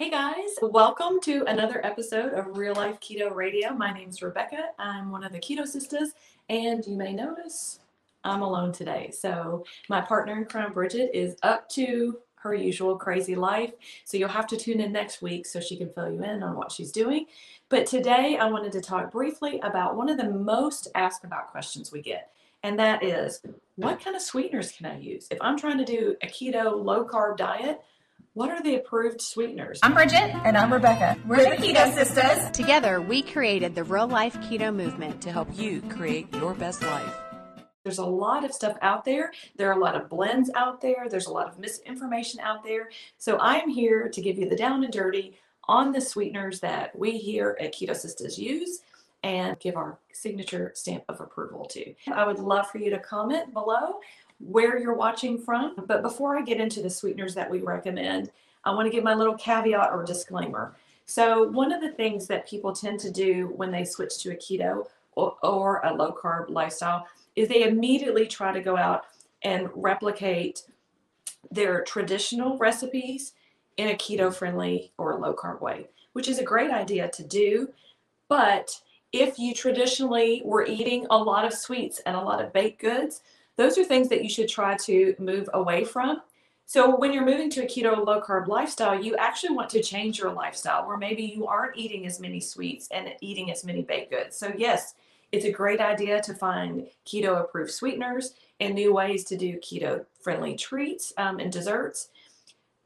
Hey guys, welcome to another episode of Real Life Keto Radio. My name's Rebecca. I'm one of the Keto Sisters, and you may notice I'm alone today. So, my partner in crime, Bridget, is up to her usual crazy life. So, you'll have to tune in next week so she can fill you in on what she's doing. But today, I wanted to talk briefly about one of the most asked about questions we get, and that is what kind of sweeteners can I use? If I'm trying to do a keto low carb diet, what are the approved sweeteners? I'm Bridget. And I'm Rebecca. We're the Keto Sisters. Together, we created the Real Life Keto Movement to help you create your best life. There's a lot of stuff out there. There are a lot of blends out there. There's a lot of misinformation out there. So I'm here to give you the down and dirty on the sweeteners that we here at Keto Sisters use and give our signature stamp of approval to. I would love for you to comment below where you're watching from. But before I get into the sweeteners that we recommend, I want to give my little caveat or disclaimer. So, one of the things that people tend to do when they switch to a keto or, or a low carb lifestyle is they immediately try to go out and replicate their traditional recipes in a keto friendly or low carb way, which is a great idea to do. But if you traditionally were eating a lot of sweets and a lot of baked goods, those are things that you should try to move away from. So when you're moving to a keto low carb lifestyle, you actually want to change your lifestyle where maybe you aren't eating as many sweets and eating as many baked goods. So yes, it's a great idea to find keto approved sweeteners and new ways to do keto friendly treats um, and desserts.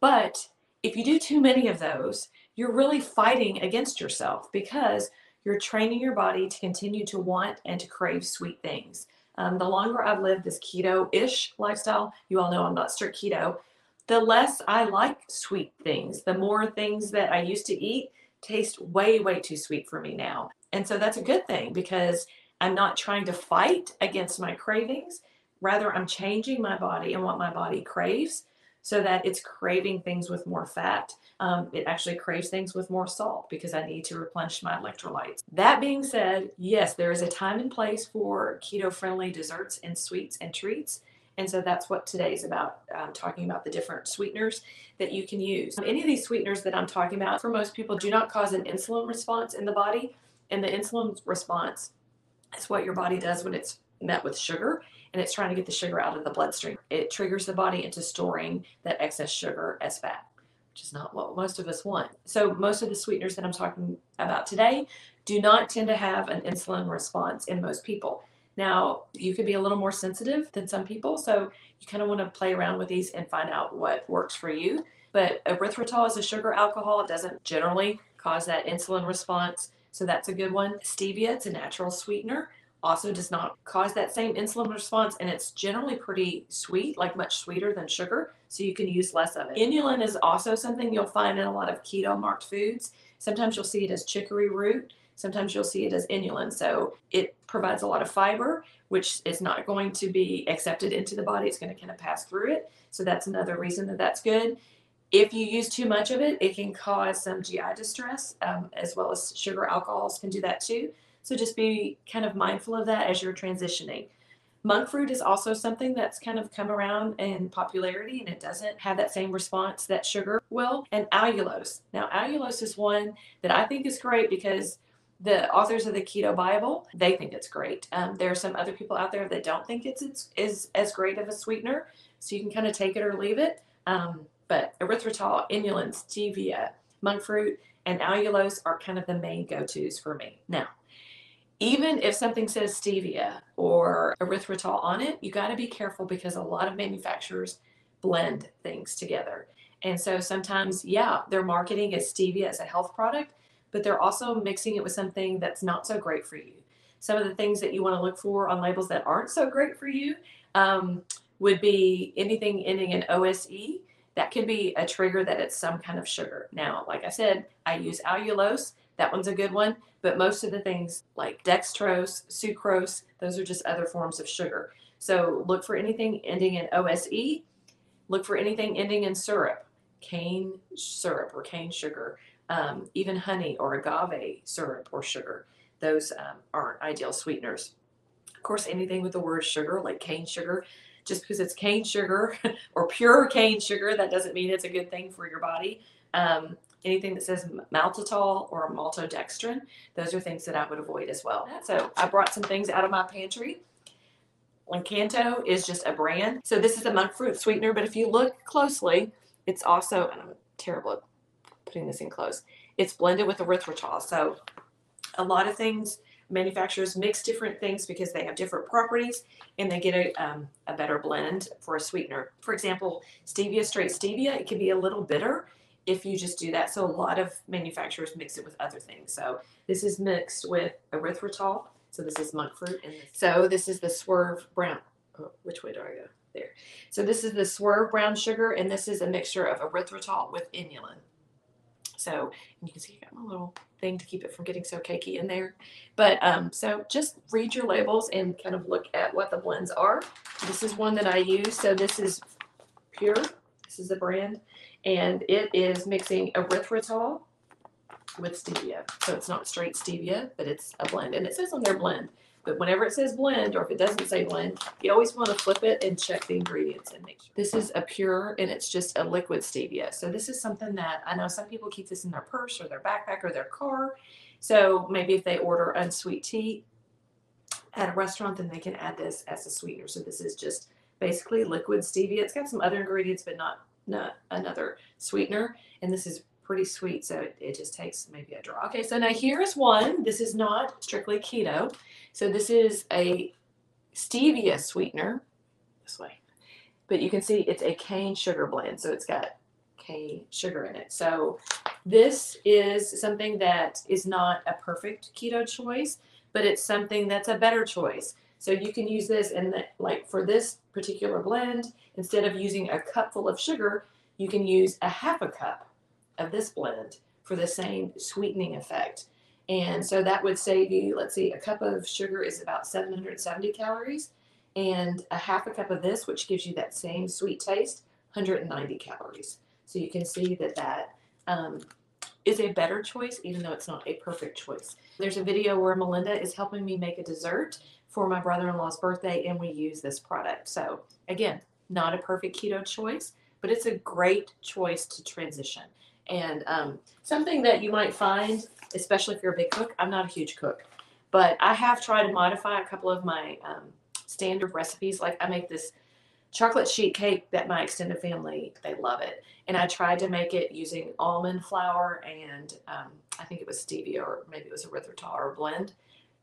But if you do too many of those, you're really fighting against yourself because you're training your body to continue to want and to crave sweet things. Um, the longer I've lived this keto ish lifestyle, you all know I'm not strict keto, the less I like sweet things. The more things that I used to eat taste way, way too sweet for me now. And so that's a good thing because I'm not trying to fight against my cravings. Rather, I'm changing my body and what my body craves so that it's craving things with more fat. Um, it actually craves things with more salt because I need to replenish my electrolytes. That being said, yes, there is a time and place for keto friendly desserts and sweets and treats. And so that's what today's about, um, talking about the different sweeteners that you can use. Any of these sweeteners that I'm talking about, for most people, do not cause an insulin response in the body. And the insulin response is what your body does when it's met with sugar and it's trying to get the sugar out of the bloodstream. It triggers the body into storing that excess sugar as fat, which is not what most of us want. So, most of the sweeteners that I'm talking about today do not tend to have an insulin response in most people. Now, you could be a little more sensitive than some people, so you kind of want to play around with these and find out what works for you. But erythritol is a sugar alcohol. It doesn't generally cause that insulin response, so that's a good one. Stevia, it's a natural sweetener also does not cause that same insulin response and it's generally pretty sweet like much sweeter than sugar so you can use less of it. Inulin is also something you'll find in a lot of keto marked foods. Sometimes you'll see it as chicory root sometimes you'll see it as inulin so it provides a lot of fiber which is not going to be accepted into the body it's going to kind of pass through it so that's another reason that that's good. If you use too much of it, it can cause some GI distress, um, as well as sugar alcohols can do that too. So just be kind of mindful of that as you're transitioning. Monk fruit is also something that's kind of come around in popularity and it doesn't have that same response that sugar will. And allulose. Now, allulose is one that I think is great because the authors of the Keto Bible, they think it's great. Um, there are some other people out there that don't think it's, it's is as great of a sweetener, so you can kind of take it or leave it. Um, but erythritol, inulin, stevia, monk fruit, and allulose are kind of the main go-tos for me. Now, even if something says stevia or erythritol on it, you got to be careful because a lot of manufacturers blend things together. And so sometimes, yeah, they're marketing as stevia as a health product, but they're also mixing it with something that's not so great for you. Some of the things that you want to look for on labels that aren't so great for you um, would be anything ending in OSE. That can be a trigger that it's some kind of sugar. Now, like I said, I use allulose that one's a good one. But most of the things like dextrose, sucrose, those are just other forms of sugar. So look for anything ending in OSE. Look for anything ending in syrup, cane syrup or cane sugar, um, even honey or agave syrup or sugar. Those um, aren't ideal sweeteners. Of course, anything with the word sugar, like cane sugar, just because it's cane sugar or pure cane sugar, that doesn't mean it's a good thing for your body. Um, anything that says maltitol or maltodextrin. Those are things that I would avoid as well. So I brought some things out of my pantry. Lakanto is just a brand. So this is a monk fruit sweetener, but if you look closely, it's also, and I'm terrible at putting this in close, it's blended with erythritol. So a lot of things, manufacturers mix different things because they have different properties and they get a, um, a better blend for a sweetener. For example, stevia, straight stevia, it can be a little bitter if you just do that. So a lot of manufacturers mix it with other things. So this is mixed with erythritol. So this is monk fruit. And this. so this is the swerve brown. Oh, which way do I go? There. So this is the swerve brown sugar, and this is a mixture of erythritol with inulin. So you can see I got my little thing to keep it from getting so cakey in there. But um, so just read your labels and kind of look at what the blends are. This is one that I use. So this is Pyure. This is the brand, and it is mixing erythritol with stevia. So it's not straight stevia, but it's a blend. And it says on their blend. But whenever it says blend, or if it doesn't say blend, you always want to flip it and check the ingredients and make sure. This is a pure and it's just a liquid stevia. So this is something that I know some people keep this in their purse or their backpack or their car. So maybe if they order unsweet tea at a restaurant, then they can add this as a sweetener. So this is just basically liquid stevia. It's got some other ingredients, but not another sweetener. And this is pretty sweet, so it, it just takes maybe a draw. Okay, so now here's one. This is not strictly keto. So this is a stevia sweetener, this way. But you can see it's a cane sugar blend, so it's got cane sugar in it. So this is something that is not a perfect keto choice, but it's something that's a better choice. So you can use this and like for this particular blend, instead of using a cup full of sugar, you can use a half a cup of this blend for the same sweetening effect. And so that would save you, let's see, a cup of sugar is about 770 calories, and a half a cup of this, which gives you that same sweet taste, 190 calories. So you can see that that um, is a better choice, even though it's not a perfect choice. There's a video where Melinda is helping me make a dessert for my brother-in-law's birthday, and we use this product. So again, not a perfect keto choice, but it's a great choice to transition. And um, something that you might find, especially if you're a big cook, I'm not a huge cook, but I have tried to modify a couple of my um, standard recipes. Like I make this chocolate sheet cake that my extended family, they love it. And I tried to make it using almond flour and um, I think it was stevia or maybe it was erythritol or a blend.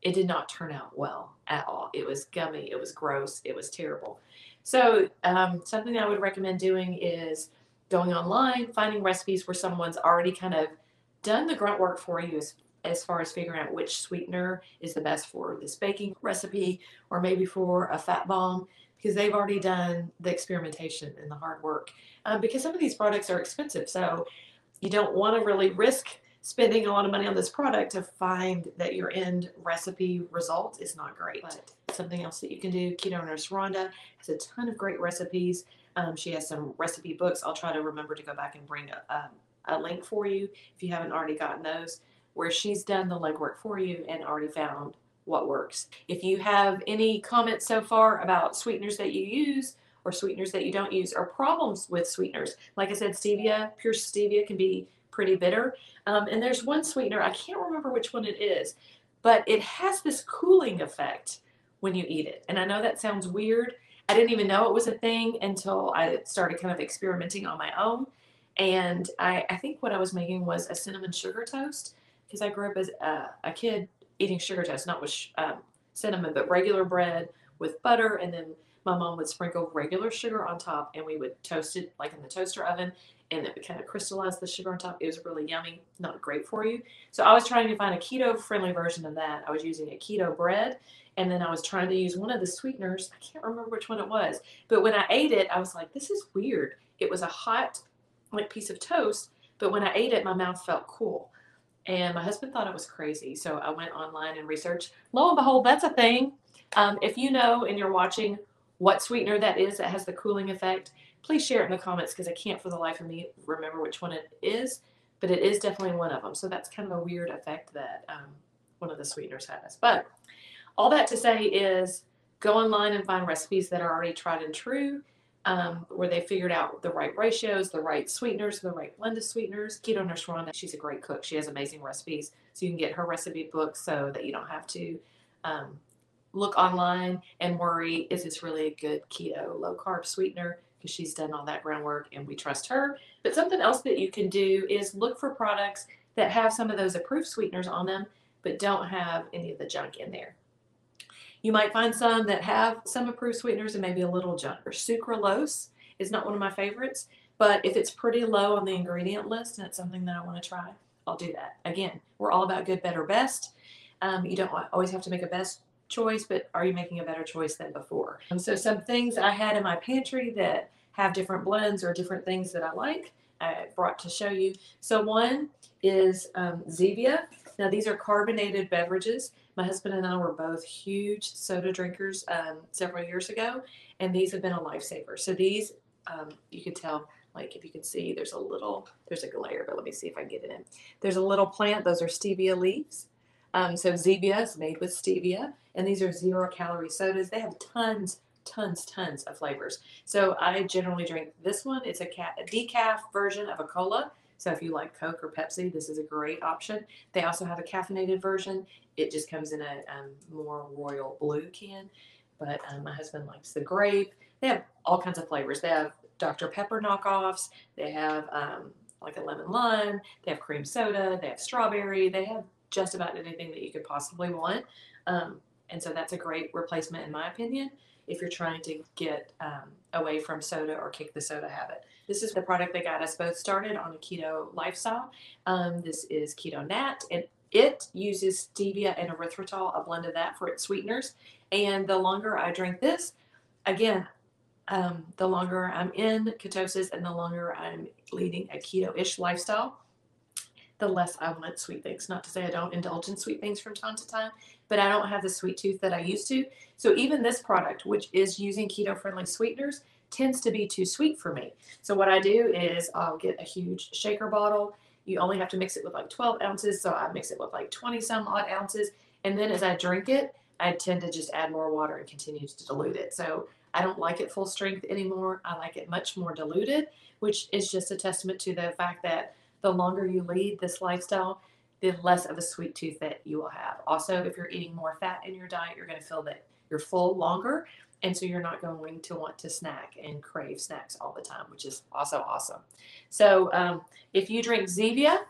It did not turn out well at all. It was gummy. It was gross. It was terrible. So um, something I would recommend doing is going online, finding recipes where someone's already kind of done the grunt work for you as, as far as figuring out which sweetener is the best for this baking recipe or maybe for a fat bomb because they've already done the experimentation and the hard work. Um, because some of these products are expensive, so you don't want to really risk spending a lot of money on this product to find that your end recipe result is not great. But something else that you can do, Keto Nurse Rhonda has a ton of great recipes. Um, she has some recipe books. I'll try to remember to go back and bring a, um, a link for you if you haven't already gotten those, where she's done the legwork for you and already found what works. If you have any comments so far about sweeteners that you use or sweeteners that you don't use or problems with sweeteners, like I said, stevia, pure stevia can be pretty bitter. Um, and there's one sweetener, I can't remember which one it is, but it has this cooling effect when you eat it. And I know that sounds weird, I didn't even know it was a thing until I started kind of experimenting on my own. And I, I think what I was making was a cinnamon sugar toast because I grew up as a, a, kid eating sugar toast, not with um, cinnamon, but regular bread with butter. And then my mom would sprinkle regular sugar on top and we would toast it like in the toaster oven and it would kind of crystallize the sugar on top. It was really yummy, not great for you. So I was trying to find a keto friendly version of that. I was using a keto bread and then I was trying to use one of the sweeteners. I can't remember which one it was, but when I ate it, I was like, this is weird. It was a hot, like piece of toast, but when I ate it, my mouth felt cool. And my husband thought it was crazy. So I went online and researched. Lo and behold, that's a thing. Um, if you know and you're watching what sweetener that is that has the cooling effect, please share it in the comments because I can't for the life of me remember which one it is, but it is definitely one of them. So that's kind of a weird effect that um, one of the sweeteners has. But all that to say is go online and find recipes that are already tried and true. Um, where they figured out the right ratios, the right sweeteners, the right blend of sweeteners. Keto Nurse Rhonda, she's a great cook. She has amazing recipes. So you can get her recipe book so that you don't have to um, look online and worry is this really a good keto low carb sweetener? Because she's done all that groundwork and we trust her. But something else that you can do is look for products that have some of those approved sweeteners on them, but don't have any of the junk in there. You might find some that have some approved sweeteners and maybe a little junk. Or sucralose is not one of my favorites, but if it's pretty low on the ingredient list and it's something that I want to try, I'll do that. Again, we're all about good, better, best. Um, you don't always have to make a best choice, but are you making a better choice than before? And so some things I had in my pantry that have different blends or different things that I like, I brought to show you. So one is um, Zevia. Now these are carbonated beverages. My husband and I were both huge soda drinkers um, several years ago, and these have been a lifesaver. So these, um, you can tell, like if you can see, there's a little, there's a glare, but let me see if I can get it in. There's a little plant. Those are stevia leaves. Um, so Zevia is made with stevia, and these are zero calorie sodas. They have tons, tons, tons of flavors. So I generally drink this one. It's a decaf version of a cola. So if you like Coke or Pepsi, this is a great option. They also have a caffeinated version. It just comes in a um, more royal blue can. But um, my husband likes the grape. They have all kinds of flavors. They have Dr. Pepper knockoffs. They have um, like a lemon lime. They have cream soda. They have strawberry. They have just about anything that you could possibly want. Um, and so that's a great replacement, in my opinion, if you're trying to get um, away from soda or kick the soda habit. This is the product that got us both started on a keto lifestyle. Um, this is Keto Nat, and it uses stevia and erythritol, a blend of that for its sweeteners. And the longer I drink this, again, um, the longer I'm in ketosis and the longer I'm leading a keto ish lifestyle, the less I want sweet things. Not to say I don't indulge in sweet things from time to time, but I don't have the sweet tooth that I used to. So even this product, which is using keto friendly sweeteners, tends to be too sweet for me. So what I do is I'll get a huge shaker bottle. You only have to mix it with like 12 ounces. So I mix it with like 20 some odd ounces. And then as I drink it, I tend to just add more water and continue to dilute it. So I don't like it full strength anymore. I like it much more diluted, which is just a testament to the fact that the longer you lead this lifestyle, the less of a sweet tooth that you will have. Also, if you're eating more fat in your diet, you're going to feel that you're full longer. And so you're not going to want to snack and crave snacks all the time, which is also awesome. So um, if you drink Zevia,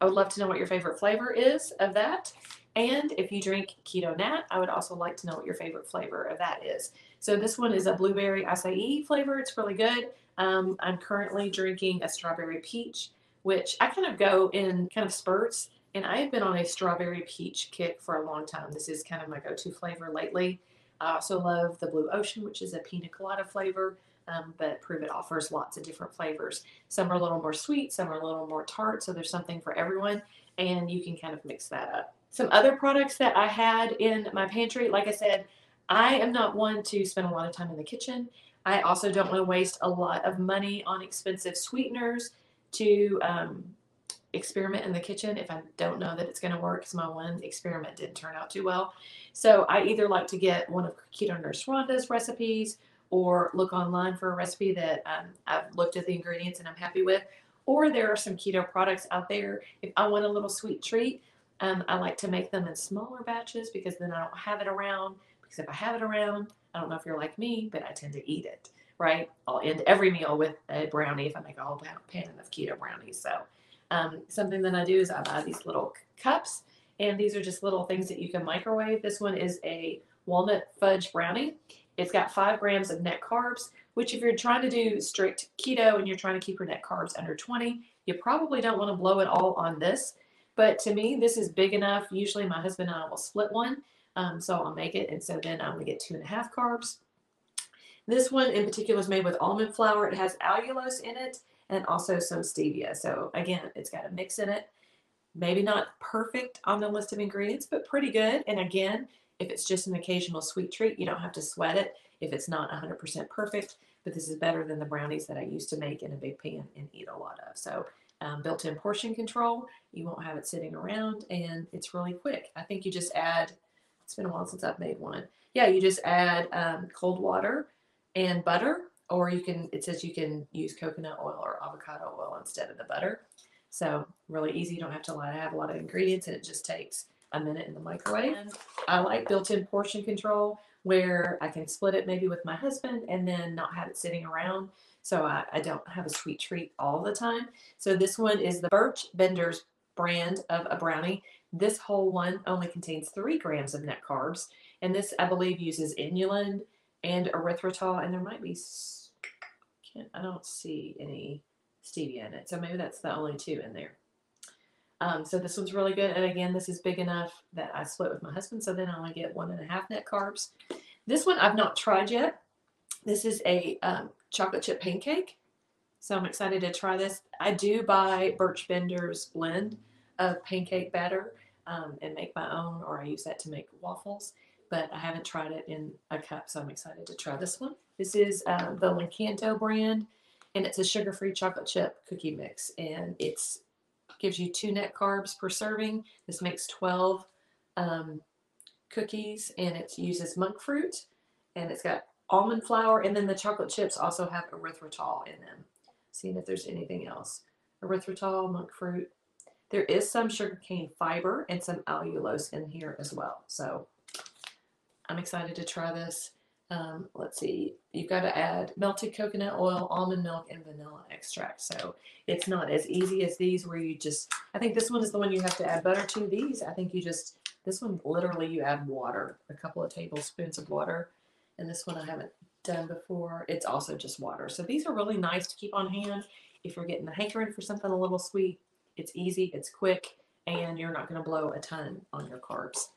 I would love to know what your favorite flavor is of that. And if you drink Keto Nat, I would also like to know what your favorite flavor of that is. So this one is a blueberry acai flavor. It's really good. Um, I'm currently drinking a strawberry peach, which I kind of go in kind of spurts. And I have been on a strawberry peach kick for a long time. This is kind of my go-to flavor lately. I also love the Blue Ocean, which is a pina colada flavor, um, but Pruvit offers lots of different flavors. Some are a little more sweet, some are a little more tart, so there's something for everyone, and you can kind of mix that up. Some other products that I had in my pantry, like I said, I am not one to spend a lot of time in the kitchen. I also don't want to waste a lot of money on expensive sweeteners to um, experiment in the kitchen if I don't know that it's going to work because my one experiment didn't turn out too well. So I either like to get one of Keto Nurse Rhonda's recipes or look online for a recipe that um, I've looked at the ingredients and I'm happy with. Or there are some keto products out there. If I want a little sweet treat, um, I like to make them in smaller batches because then I don't have it around. Because if I have it around, I don't know if you're like me, but I tend to eat it, right? I'll end every meal with a brownie if I make a whole pan of keto brownies. So um, something that I do is I buy these little cups, and these are just little things that you can microwave. This one is a walnut fudge brownie. It's got five grams of net carbs, which if you're trying to do strict keto and you're trying to keep your net carbs under 20, you probably don't want to blow it all on this. But to me, this is big enough. Usually my husband and I will split one. Um, so I'll make it. And so then I'm going to get two and a half carbs. This one in particular is made with almond flour. It has allulose in it and also some stevia. So again, it's got a mix in it. Maybe not perfect on the list of ingredients, but pretty good. And again, if it's just an occasional sweet treat, you don't have to sweat it if it's not 100% perfect. But this is better than the brownies that I used to make in a big pan and eat a lot of. So um, built-in portion control, you won't have it sitting around, and it's really quick. I think you just add. It's been a while since I've made one. Yeah, you just add um, cold water and butter or you can, it says you can use coconut oil or avocado oil instead of the butter. So really easy. You don't have to li- have a lot of ingredients and it just takes a minute in the microwave. And I like built-in portion control where I can split it maybe with my husband and then not have it sitting around. So I, I don't have a sweet treat all the time. So this one is the Birch Benders brand of a brownie. This whole one only contains three grams of net carbs. And this, I believe, uses inulin and erythritol. And there might be, can't, I don't see any stevia in it. So maybe that's the only two in there. Um, so this one's really good. And again, this is big enough that I split with my husband. So then I only get one and a half net carbs. This one I've not tried yet. This is a um, chocolate chip pancake. So I'm excited to try this. I do buy Birch Bender's blend of pancake batter um, and make my own, or I use that to make waffles. But I haven't tried it in a cup, so I'm excited to try this one. This is uh, the Lakanto brand, and it's a sugar-free chocolate chip cookie mix, and it's gives you two net carbs per serving. This makes 12 um, cookies, and it uses monk fruit, and it's got almond flour, and then the chocolate chips also have erythritol in them. Seeing if there's anything else. Erythritol, monk fruit. There is some sugarcane fiber and some allulose in here as well. So I'm excited to try this. Um, let's see, you've got to add melted coconut oil, almond milk, and vanilla extract. So it's not as easy as these where you just, I think this one is the one you have to add butter to. These, I think you just, this one literally you add water, a couple of tablespoons of water. And this one I haven't done before. It's also just water. So these are really nice to keep on hand if you're getting the hankering for something a little sweet. It's easy, it's quick, and you're not going to blow a ton on your carbs.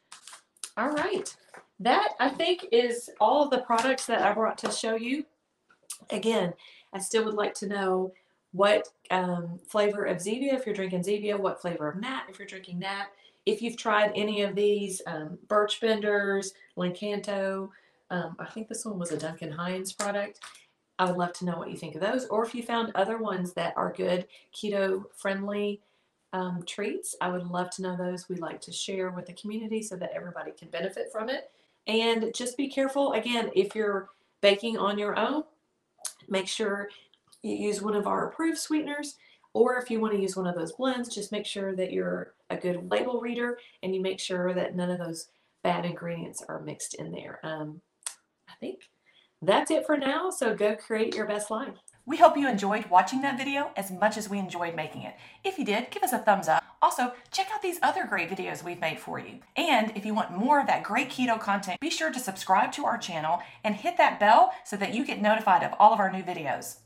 All right. That I think is all the products that I brought to show you. Again, I still would like to know what um, flavor of Zevia, if you're drinking Zevia, what flavor of Nat, if you're drinking Nat. If you've tried any of these um, Birch Benders, Lakanto, um, I think this one was a Duncan Hines product. I would love to know what you think of those, or if you found other ones that are good keto friendly um, treats. I would love to know those. We like to share with the community so that everybody can benefit from it. And just be careful again if you're baking on your own, make sure you use one of our approved sweeteners. Or if you want to use one of those blends, just make sure that you're a good label reader and you make sure that none of those bad ingredients are mixed in there. Um, I think that's it for now. So go create your best life. We hope you enjoyed watching that video as much as we enjoyed making it. If you did, give us a thumbs up. Also, check out these other great videos we've made for you. And if you want more of that great keto content, be sure to subscribe to our channel and hit that bell so that you get notified of all of our new videos.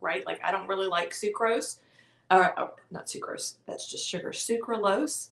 right? Like I don't really like sucrose, uh, uh, not sucrose. That's just sugar. Sucralose.